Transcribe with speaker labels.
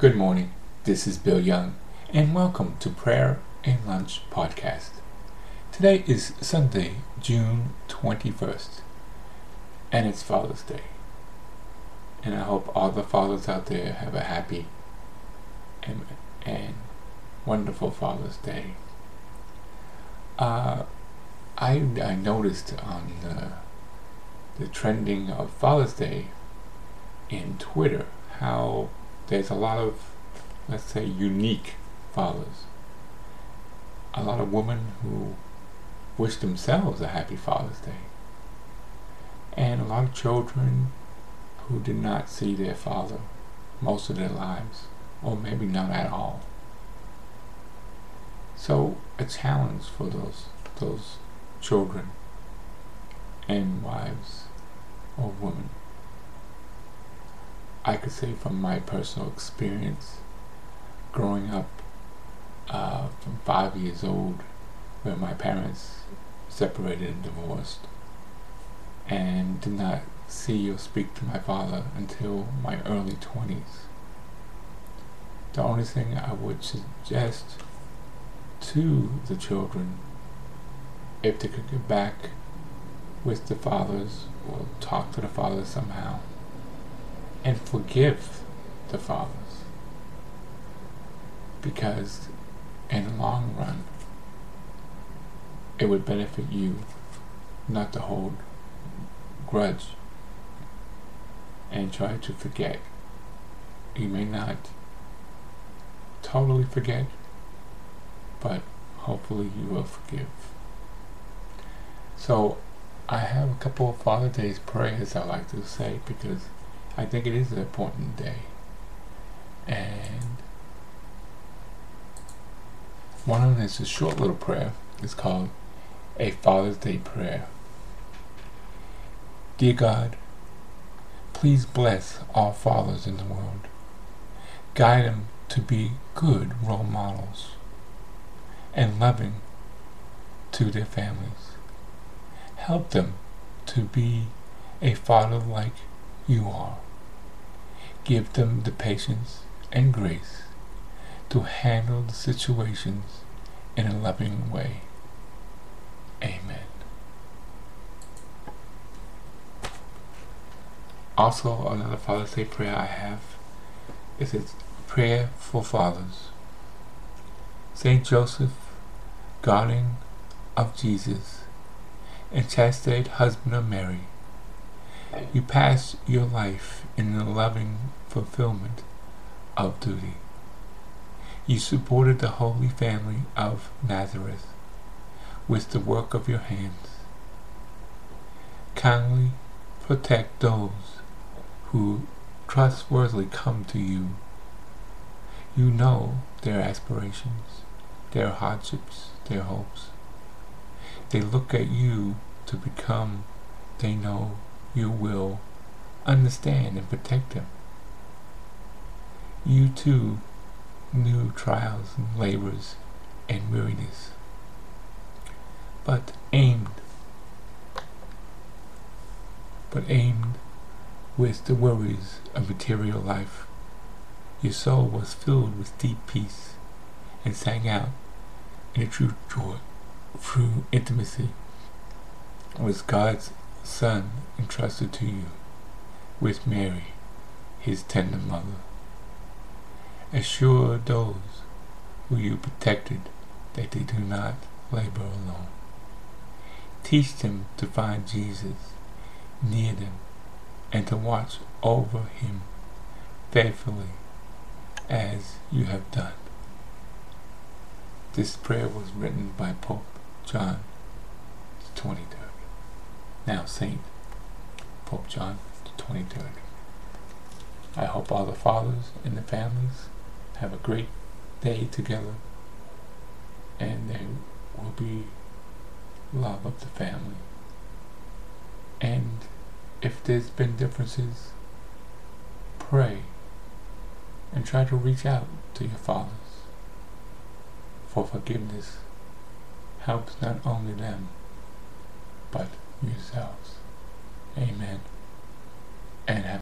Speaker 1: Good morning. This is Bill Young, and welcome to Prayer and Lunch Podcast. Today is Sunday, June 21st, and it's Father's Day. And I hope all the fathers out there have a happy and, and wonderful Father's Day. Uh, I, I noticed on the, the trending of Father's Day in Twitter how there's a lot of, let's say, unique fathers. A lot of women who wish themselves a happy Father's Day. And a lot of children who did not see their father most of their lives, or maybe not at all. So a challenge for those those children and wives or women. I could say from my personal experience growing up uh, from five years old where my parents separated and divorced and did not see or speak to my father until my early 20s. The only thing I would suggest to the children, if they could get back with the fathers or talk to the fathers somehow, and forgive the fathers. Because in the long run, it would benefit you not to hold grudge and try to forget. You may not totally forget, but hopefully you will forgive. So I have a couple of Father Days prayers I like to say because I think it is an important day. And one of them is a short little prayer. It's called a Father's Day prayer. Dear God, please bless all fathers in the world. Guide them to be good role models and loving to their families. Help them to be a father like you are. Give them the patience and grace to handle the situations in a loving way. Amen. Also, another Father's Day prayer I have is a prayer for fathers. Saint Joseph, guardian of Jesus, and chastised husband of Mary, you pass your life in the loving fulfillment of duty. You supported the Holy Family of Nazareth with the work of your hands. Kindly protect those who trustworthily come to you. You know their aspirations, their hardships, their hopes. They look at you to become, they know you will understand and protect him. You too knew trials and labors and weariness, but aimed, but aimed with the worries of material life. Your soul was filled with deep peace and sang out in a true joy through intimacy with God's Son entrusted to you with Mary, his tender mother. Assure those who you protected that they do not labor alone. Teach them to find Jesus near them and to watch over him faithfully as you have done. This prayer was written by Pope John the 23rd. Now Saint Pope John the 23rd. I hope all the fathers and the families have a great day together and there will be love of the family. And if there's been differences, pray and try to reach out to your fathers for forgiveness helps not only them but yourselves. Amen. And have